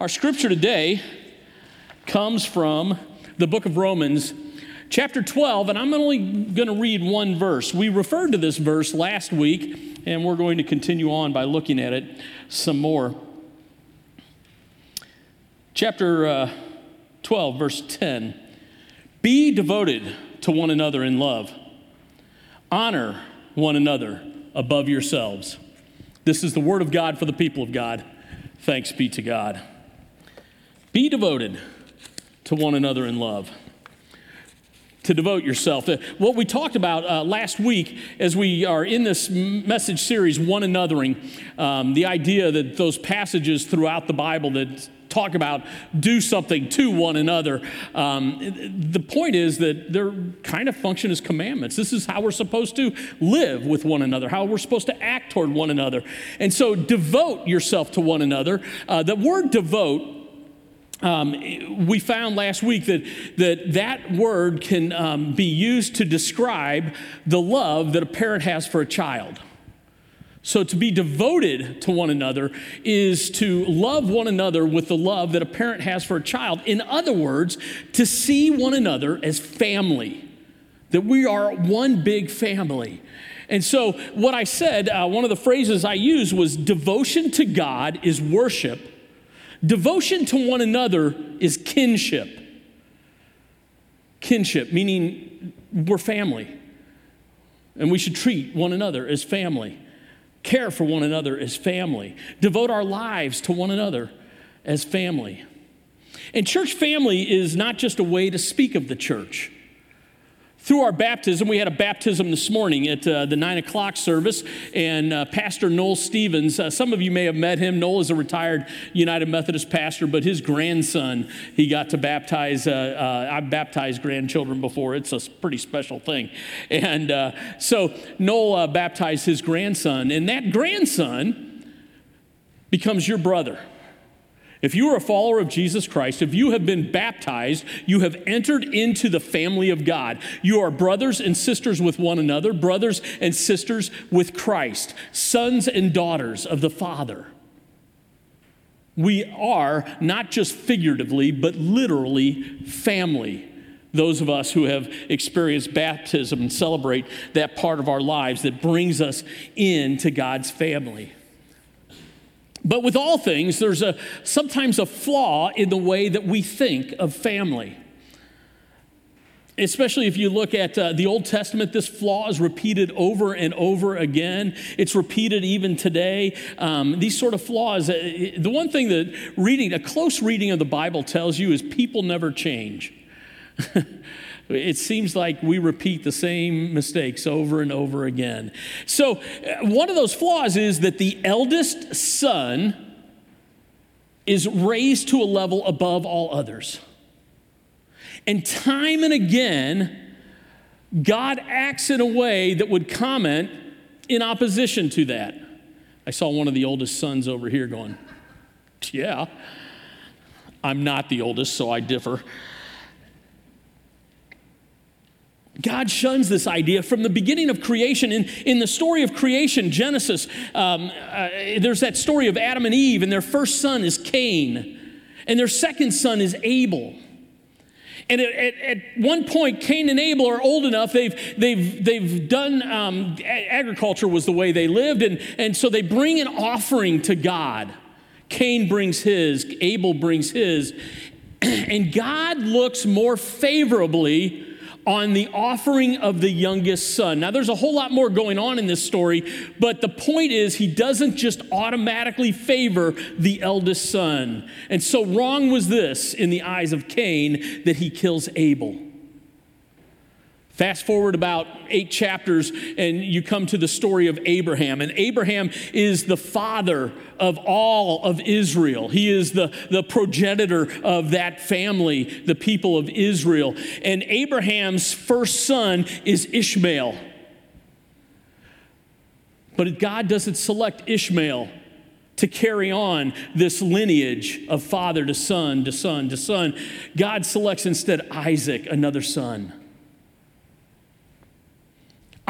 Our scripture today comes from the book of Romans, chapter 12, and I'm only going to read one verse. We referred to this verse last week, and we're going to continue on by looking at it some more. Chapter uh, 12, verse 10 Be devoted to one another in love, honor one another above yourselves. This is the word of God for the people of God. Thanks be to God. Be devoted to one another in love. To devote yourself. Uh, what we talked about uh, last week as we are in this message series, One Anothering, um, the idea that those passages throughout the Bible that talk about do something to one another. Um, the point is that they're kind of function as commandments. This is how we're supposed to live with one another, how we're supposed to act toward one another. And so devote yourself to one another. Uh, the word devote um, we found last week that that, that word can um, be used to describe the love that a parent has for a child. So, to be devoted to one another is to love one another with the love that a parent has for a child. In other words, to see one another as family, that we are one big family. And so, what I said, uh, one of the phrases I used was devotion to God is worship, devotion to one another is kinship. Kinship, meaning we're family, and we should treat one another as family care for one another as family, devote our lives to one another as family. And church family is not just a way to speak of the church through our baptism, we had a baptism this morning at uh, the nine o'clock service, and uh, Pastor Noel Stevens, uh, some of you may have met him. Noel is a retired United Methodist pastor, but his grandson, he got to baptize. Uh, uh, I've baptized grandchildren before, it's a pretty special thing. And uh, so Noel baptized his grandson, and that grandson becomes your brother. If you are a follower of Jesus Christ, if you have been baptized, you have entered into the family of God. You are brothers and sisters with one another, brothers and sisters with Christ, sons and daughters of the Father. We are not just figuratively, but literally family. Those of us who have experienced baptism and celebrate that part of our lives that brings us into God's family. But with all things, there's a, sometimes a flaw in the way that we think of family. Especially if you look at uh, the Old Testament, this flaw is repeated over and over again. It's repeated even today. Um, these sort of flaws. Uh, the one thing that reading, a close reading of the Bible tells you is people never change. It seems like we repeat the same mistakes over and over again. So, uh, one of those flaws is that the eldest son is raised to a level above all others. And time and again, God acts in a way that would comment in opposition to that. I saw one of the oldest sons over here going, Yeah, I'm not the oldest, so I differ. God shuns this idea from the beginning of creation. In, in the story of creation, Genesis, um, uh, there's that story of Adam and Eve, and their first son is Cain, and their second son is Abel. And at, at, at one point, Cain and Abel are old enough, they've, they've, they've done, um, agriculture was the way they lived, and, and so they bring an offering to God. Cain brings his, Abel brings his, and God looks more favorably on the offering of the youngest son. Now, there's a whole lot more going on in this story, but the point is, he doesn't just automatically favor the eldest son. And so, wrong was this in the eyes of Cain that he kills Abel. Fast forward about eight chapters, and you come to the story of Abraham. And Abraham is the father of all of Israel. He is the, the progenitor of that family, the people of Israel. And Abraham's first son is Ishmael. But God doesn't select Ishmael to carry on this lineage of father to son to son to son. God selects instead Isaac, another son.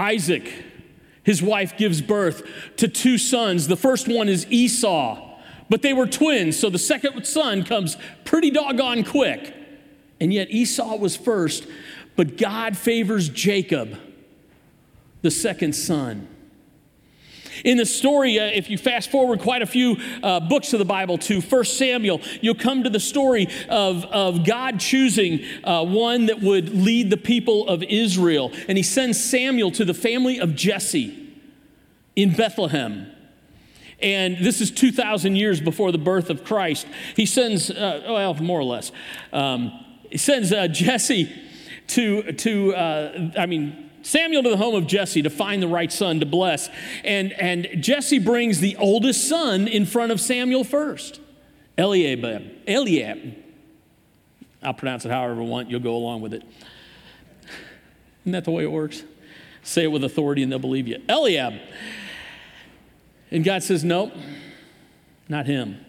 Isaac, his wife gives birth to two sons. The first one is Esau, But they were twins, so the second son comes pretty doggone quick. And yet Esau was first, but God favors Jacob, the second son. In the story, uh, if you fast forward quite a few uh, books of the Bible to 1 Samuel, you'll come to the story of, of God choosing uh, one that would lead the people of Israel. And he sends Samuel to the family of Jesse in Bethlehem. And this is 2,000 years before the birth of Christ. He sends, uh, well, more or less, um, he sends uh, Jesse to, to uh, I mean, Samuel to the home of Jesse to find the right son to bless. And, and Jesse brings the oldest son in front of Samuel first Eliab. Eliab. I'll pronounce it however I want, you'll go along with it. Isn't that the way it works? Say it with authority and they'll believe you. Eliab. And God says, Nope, not him.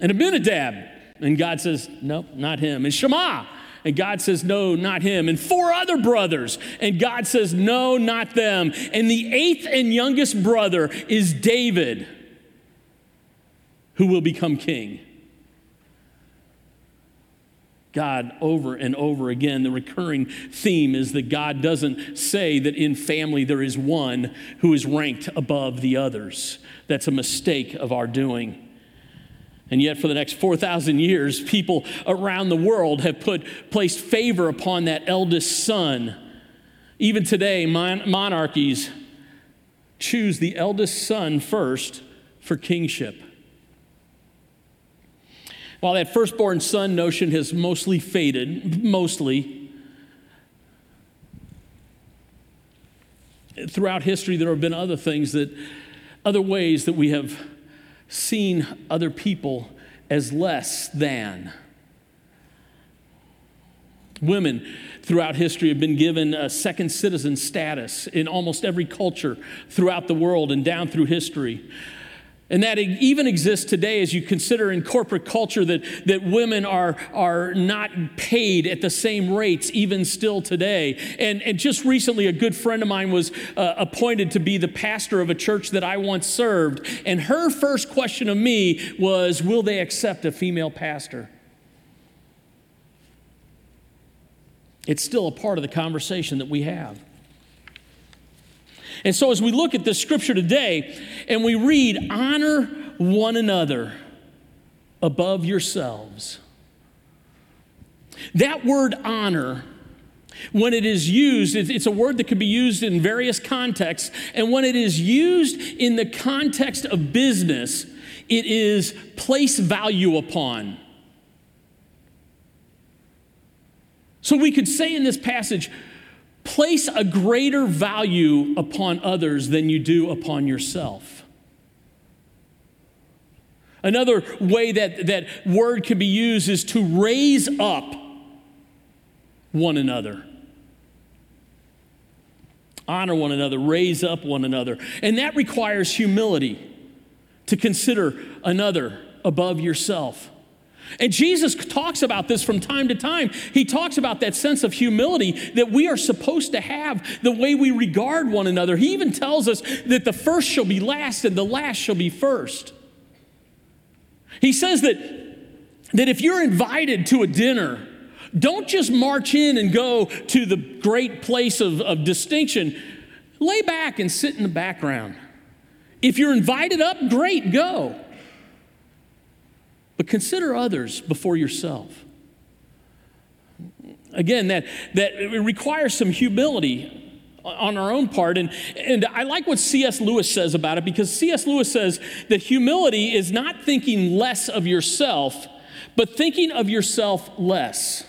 And Abinadab. And God says, Nope, not him. And Shammah. And God says, No, not him. And four other brothers. And God says, No, not them. And the eighth and youngest brother is David, who will become king. God over and over again. The recurring theme is that God doesn't say that in family there is one who is ranked above the others. That's a mistake of our doing. And yet, for the next 4,000 years, people around the world have put, placed favor upon that eldest son. Even today, mon- monarchies choose the eldest son first for kingship. While that firstborn son notion has mostly faded, mostly, throughout history, there have been other things that, other ways that we have seen other people as less than. Women throughout history have been given a second citizen status in almost every culture throughout the world and down through history. And that even exists today as you consider in corporate culture that, that women are, are not paid at the same rates, even still today. And, and just recently, a good friend of mine was uh, appointed to be the pastor of a church that I once served. And her first question of me was Will they accept a female pastor? It's still a part of the conversation that we have. And so, as we look at this scripture today and we read, honor one another above yourselves, that word honor when it is used, it's a word that could be used in various contexts. And when it is used in the context of business, it is place value upon. So we could say in this passage, place a greater value upon others than you do upon yourself. Another way that that word can be used is to raise up one another. Honor one another, raise up one another. And that requires humility to consider another above yourself. And Jesus talks about this from time to time. He talks about that sense of humility that we are supposed to have, the way we regard one another. He even tells us that the first shall be last and the last shall be first. He says that, that if you're invited to a dinner, don't just march in and go to the great place of, of distinction. Lay back and sit in the background. If you're invited up, great, go. But consider others before yourself. Again, that, that requires some humility on our own part. And, and I like what C.S. Lewis says about it because C.S. Lewis says that humility is not thinking less of yourself, but thinking of yourself less.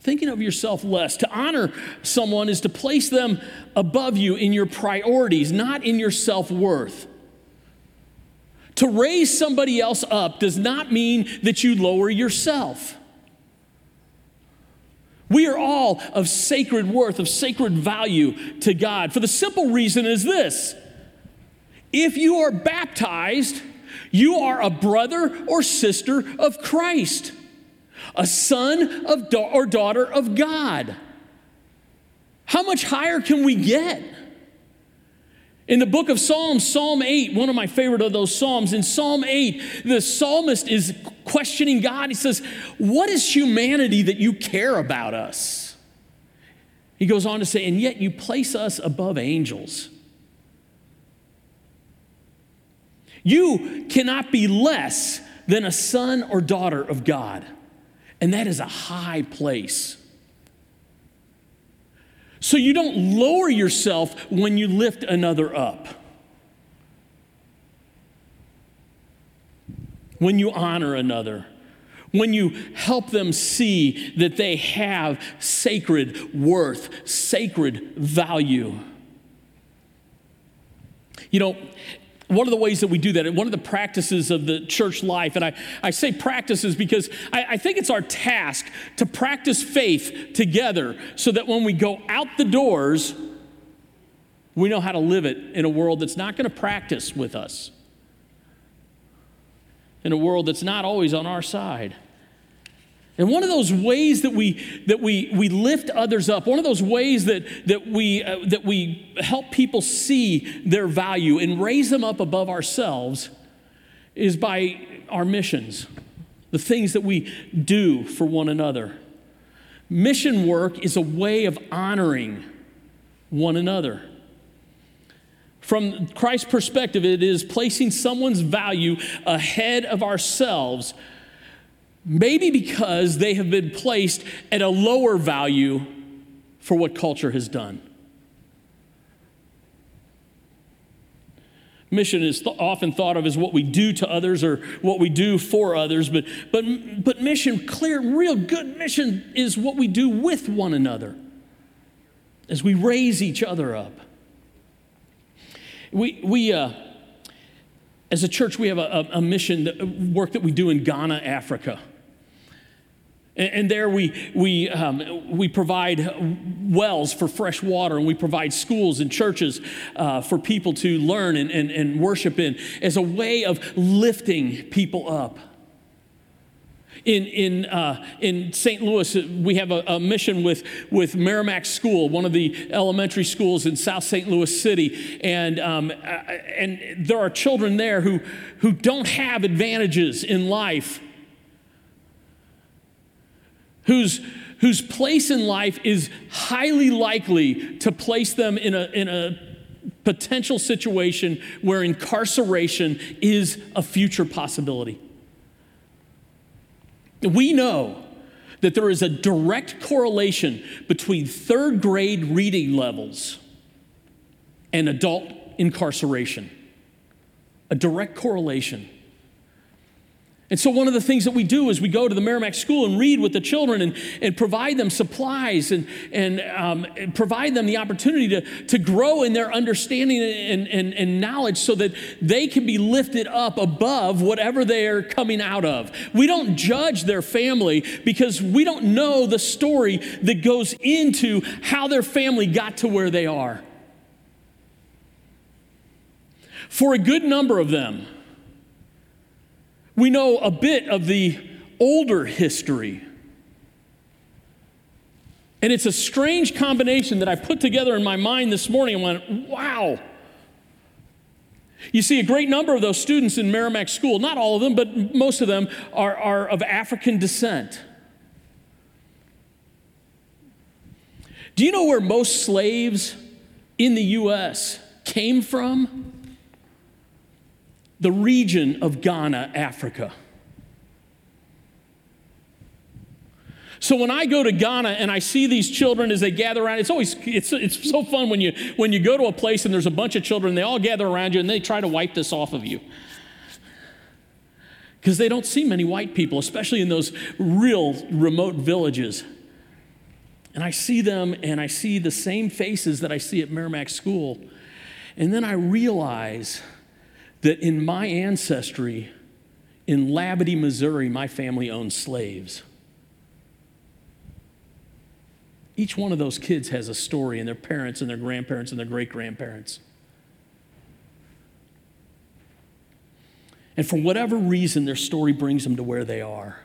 Thinking of yourself less. To honor someone is to place them above you in your priorities, not in your self worth. To raise somebody else up does not mean that you lower yourself. We are all of sacred worth, of sacred value to God for the simple reason is this if you are baptized, you are a brother or sister of Christ, a son of da- or daughter of God. How much higher can we get? In the book of Psalms, Psalm 8, one of my favorite of those Psalms, in Psalm 8, the psalmist is questioning God. He says, What is humanity that you care about us? He goes on to say, And yet you place us above angels. You cannot be less than a son or daughter of God. And that is a high place. So you don't lower yourself when you lift another up. When you honor another, when you help them see that they have sacred worth, sacred value. You know, one of the ways that we do that, and one of the practices of the church life, and I, I say practices because I, I think it's our task to practice faith together so that when we go out the doors, we know how to live it in a world that's not going to practice with us, in a world that's not always on our side. And one of those ways that we, that we, we lift others up, one of those ways that, that, we, uh, that we help people see their value and raise them up above ourselves is by our missions, the things that we do for one another. Mission work is a way of honoring one another. From Christ's perspective, it is placing someone's value ahead of ourselves Maybe because they have been placed at a lower value for what culture has done. Mission is th- often thought of as what we do to others or what we do for others, but, but, but mission, clear, real good mission, is what we do with one another as we raise each other up. We, we uh, as a church, we have a, a, mission that, work that we do in Ghana, Africa. And, there we, we, um, we provide wells for fresh water, and we provide schools and churches uh, for people to learn and, and, and worship in as a way of lifting people up. In, in, uh, in St. Louis, we have a, a, mission with, with Meramec School, one of the elementary schools in South St. Louis City. And, um, and there are children there who, who don't have advantages in life whose, whose place in life is highly likely to place them in a, in a potential situation where incarceration is a future possibility. We know that there is a direct correlation between third grade reading levels and adult incarceration. A direct correlation. And so, one of the things that we do is we go to the Meramec School and read with the children and, and provide them supplies and, and, um, and provide them the opportunity to, to grow in their understanding and, and, and knowledge so that they can be lifted up above whatever they're coming out of. We don't judge their family because we don't know the story that goes into how their family got to where they are. For a good number of them, we know a bit of the older history. And it's a strange combination that I put together in my mind this morning and went, wow. You see, a great number of those students in Meramec School, not all of them, but most of them, are, are of African descent. Do you know where most slaves in the U.S. came from? The region of Ghana, Africa. So when I go to Ghana and I see these children as they gather around, it's always it's, it's so fun when you when you go to a place and there's a bunch of children, they all gather around you and they try to wipe this off of you. Because they don't see many white people, especially in those real remote villages. And I see them and I see the same faces that I see at Meramec School. And then I realize that in my ancestry, in Labadie, Missouri, my family owned slaves. Each one of those kids has a story, and their parents, and their grandparents, and their great grandparents. And for whatever reason, their story brings them to where they are.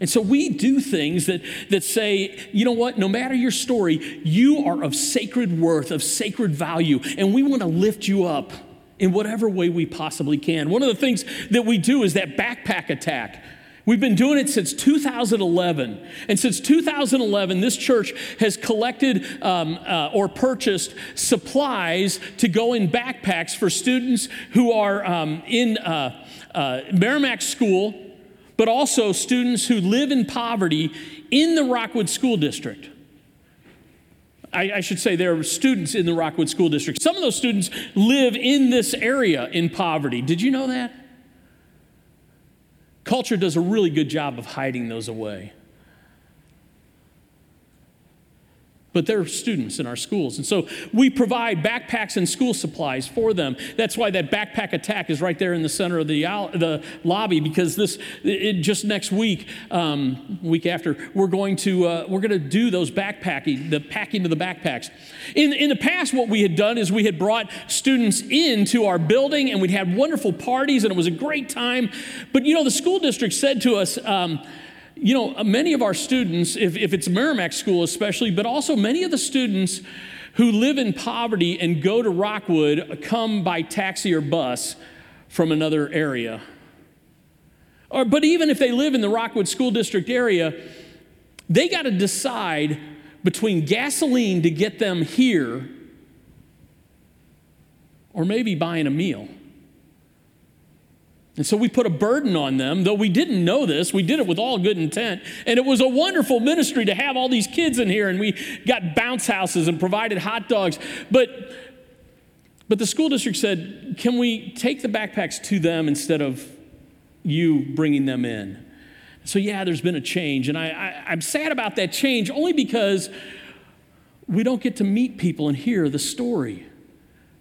And so we do things that, that say, you know what, no matter your story, you are of sacred worth, of sacred value, and we want to lift you up in whatever way we possibly can. One of the things that we do is that backpack attack. We've been doing it since 2011. And since 2011, this church has collected um, uh, or purchased supplies to go in backpacks for students who are um, in uh, uh, Meramec School, but also students who live in poverty in the Rockwood School District. I, I, should say there are students in the Rockwood School District. Some of those students live in this area in poverty. Did you know that? Culture does a really good job of hiding those away. But they're students in our schools. And so we provide backpacks and school supplies for them. That's why that backpack attack is right there in the center of the, the lobby because this, it, just next week, um, week after, we're going to, uh, we're going to do those backpacking, the packing of the backpacks. In, in the past, what we had done is we had brought students into our building and we'd had wonderful parties and it was a great time. But you know, the school district said to us, um, you know, many of our students, if, if it's Meramec School especially, but also many of the students who live in poverty and go to Rockwood come by taxi or bus from another area. Or, but even if they live in the Rockwood School District area, they got to decide between gasoline to get them here or maybe buying a meal. And so we put a burden on them, though we didn't know this. We did it with all good intent. And it was a wonderful ministry to have all these kids in here, and we got bounce houses and provided hot dogs. But, but the school district said, can we take the backpacks to them instead of you bringing them in? So, yeah, there's been a change. And I, I, I'm sad about that change only because we don't get to meet people and hear the story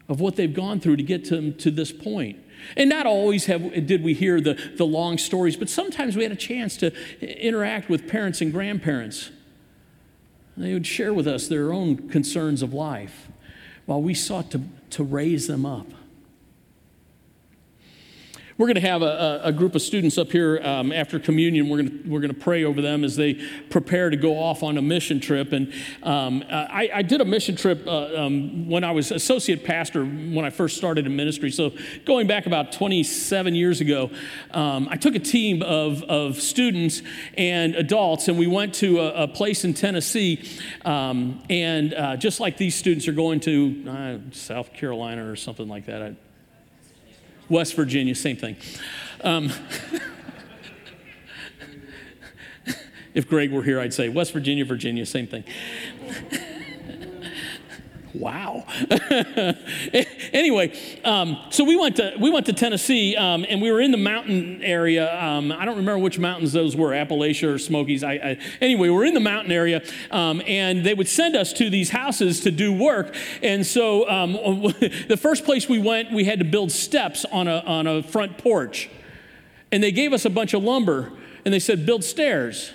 of what they've gone through to get to, to this point. And not always have, did we hear the, the long stories, but sometimes we had a chance to interact with parents and grandparents. They would share with us their own concerns of life while we sought to, to raise them up. We're going to have a, a, group of students up here um, after communion. We're going, to, we're going to pray over them as they prepare to go off on a mission trip. And um, I, I, did a mission trip uh, um, when I was associate pastor when I first started in ministry. So going back about 27 years ago, um, I took a team of, of students and adults, and we went to a, a place in Tennessee. Um, and uh, just like these students are going to uh, South Carolina or something like that. I, West Virginia, same thing. Um, if Greg were here, I'd say West Virginia, Virginia, same thing. wow. anyway, um, so we went to we went to Tennessee, um, and we were in the mountain area. Um, I don't remember which mountains those were, Appalachia or Smokies. I, I, anyway, we're in the mountain area, um, and they would send us to these houses to do work. And so um, the first place we went, we had to build steps on a on a front porch, and they gave us a bunch of lumber, and they said build stairs.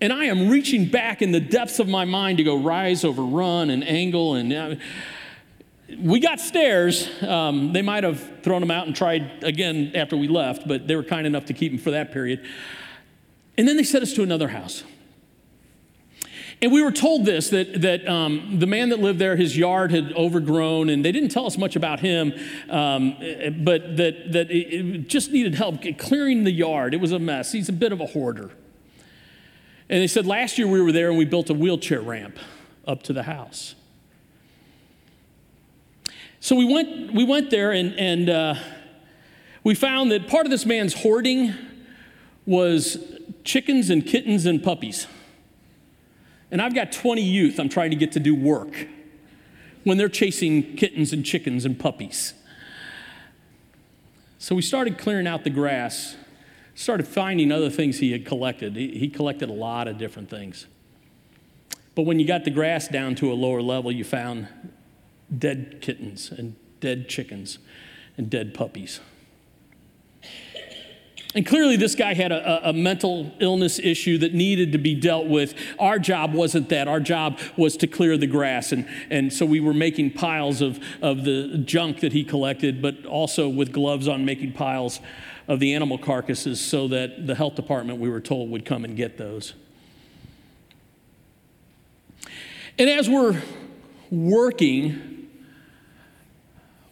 And I am reaching back in the depths of my mind to go rise over run and angle. And uh, we got stairs. Um, they might have thrown them out and tried again after we left, but they were kind enough to keep them for that period. And then they sent us to another house. And we were told this that, that um, the man that lived there, his yard had overgrown, and they didn't tell us much about him, um, but that, that it just needed help clearing the yard. It was a mess. He's a bit of a hoarder. And they said, last year we were there and we built a wheelchair ramp up to the house. So we went, we went there and, and uh, we found that part of this man's hoarding was chickens and kittens and puppies. And I've got 20 youth I'm trying to get to do work when they're chasing kittens and chickens and puppies. So we started clearing out the grass started finding other things he had collected. He, collected a lot of different things. But when you got the grass down to a lower level, you found dead kittens and dead chickens and dead puppies. And clearly, this guy had a, a, mental illness issue that needed to be dealt with. Our job wasn't that. Our job was to clear the grass. And, and so we were making piles of, of the junk that he collected, but also with gloves on, making piles of the animal carcasses so that the health department, we were told, would come and get those. And as we're working,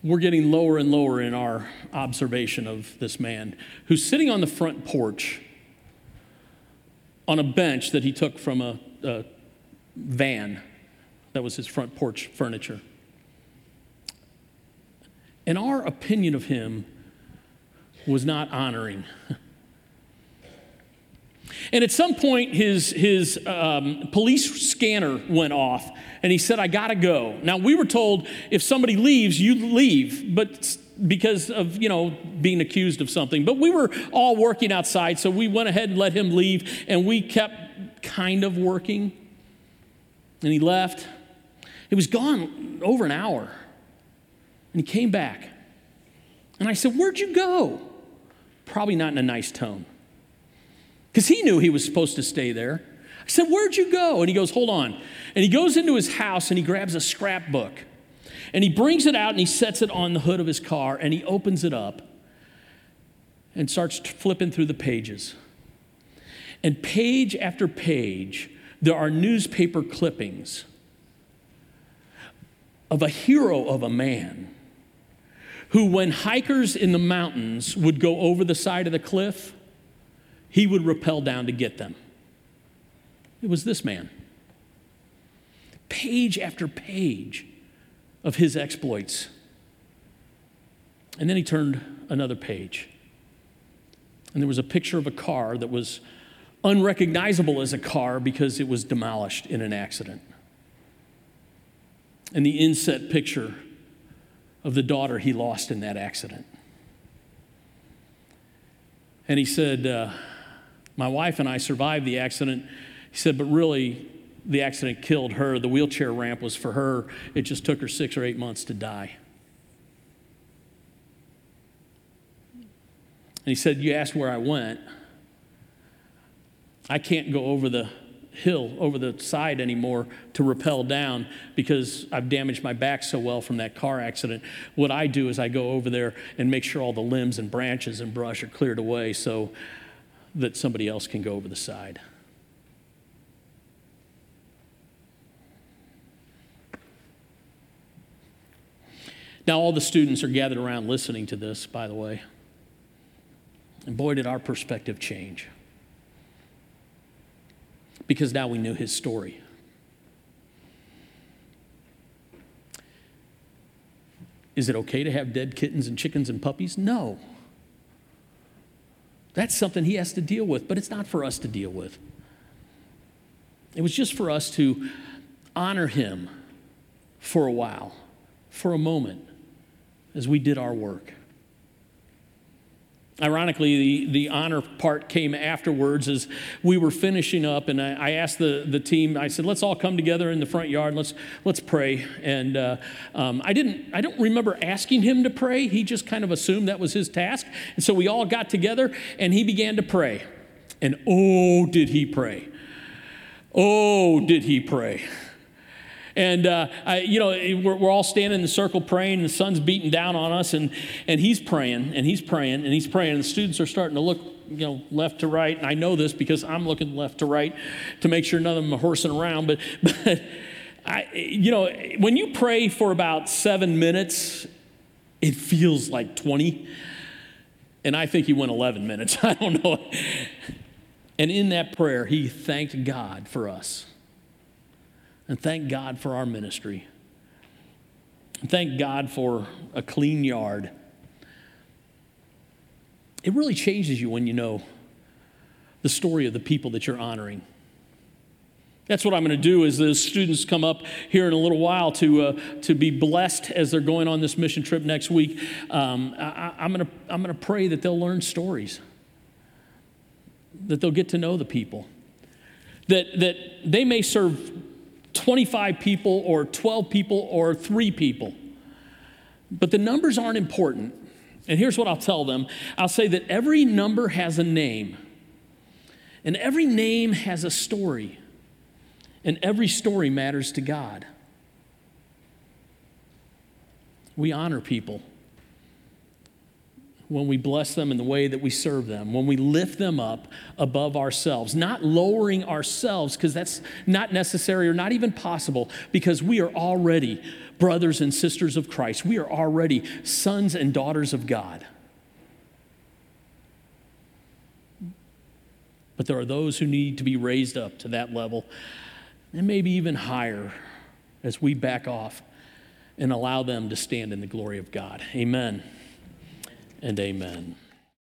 we're getting lower and lower in our observation of this man who's sitting on the front porch on a bench that he took from a, a van that was his front porch furniture. And our opinion of him was not honoring. And at some point, his, his um, police scanner went off, and he said, I gotta go. Now, we were told if somebody leaves, you leave, but because of, you know, being accused of something. But we were all working outside, so we went ahead and let him leave, and we kept kind of working. And he left. He was gone over an hour. And he came back. And I said, Where'd you go? Probably not in a nice tone because he knew he was supposed to stay there. I said, Where'd you go? And he goes, Hold on. And he goes into his house and he grabs a scrapbook and he brings it out and he sets it on the hood of his car and he opens it up and starts flipping through the pages. And page after page, there are newspaper clippings of a hero of a man who, when hikers in the mountains would go over the side of the cliff, he would rappel down to get them. It was this man. Page after page of his exploits. And then he turned another page. And there was a picture of a car that was unrecognizable as a car because it was demolished in an accident. And the inset picture of the daughter he lost in that accident. And he said, uh, my wife and I survived the accident. He said, but really, the accident killed her. The wheelchair ramp was for her. It just took her six or eight months to die. And he said, You asked where I went. I can't go over the hill, over the side anymore to rappel down because I've damaged my back so well from that car accident. What I do is I go over there and make sure all the limbs and branches and brush are cleared away so that somebody else can go over the side. Now, all the students are gathered around listening to this, by the way. And boy, did our perspective change. Because now we knew his story. Is it okay to have dead kittens and chickens and puppies? No. That's something he has to deal with, but it's not for us to deal with. It was just for us to honor him for a while, for a moment, as we did our work. Ironically, the, the honor part came afterwards as we were finishing up, and I, I, asked the, the team, I said, let's all come together in the front yard, let's, let's pray. And uh, um, I, didn't, I don't remember asking him to pray, he just kind of assumed that was his task. And so we all got together, and he began to pray. And oh, did he pray! Oh, did he pray! And, uh, I, you know, we're, we're all standing in the circle praying, and the sun's beating down on us, and, and he's praying, and he's praying, and he's praying. And the students are starting to look, you know, left to right. And I know this because I'm looking left to right to make sure none of them are horsing around. But, but I, you know, when you pray for about seven minutes, it feels like 20. And I think he went 11 minutes. I don't know. And in that prayer, he thanked God for us. And thank God for our ministry. Thank God for a clean yard. It really changes you when you know the story of the people that you're honoring. That's what I'm going to do as the students come up here in a little while to, uh, to be blessed as they're going on this mission trip next week. Um, I, I'm going to I'm going to pray that they'll learn stories, that they'll get to know the people, that, that they may serve 25 people or 12 people or three people. But the numbers aren't important. And here's what I'll tell them I'll say that every number has a name, and every name has a story, and every story matters to God. We honor people when we bless them in the way that we serve them, when we lift them up above ourselves, not lowering ourselves, because that's not necessary or not even possible, because we are already brothers and sisters of Christ. We are already sons and daughters of God. But there are those who need to be raised up to that level, and maybe even higher as we back off and allow them to stand in the glory of God. Amen and amen.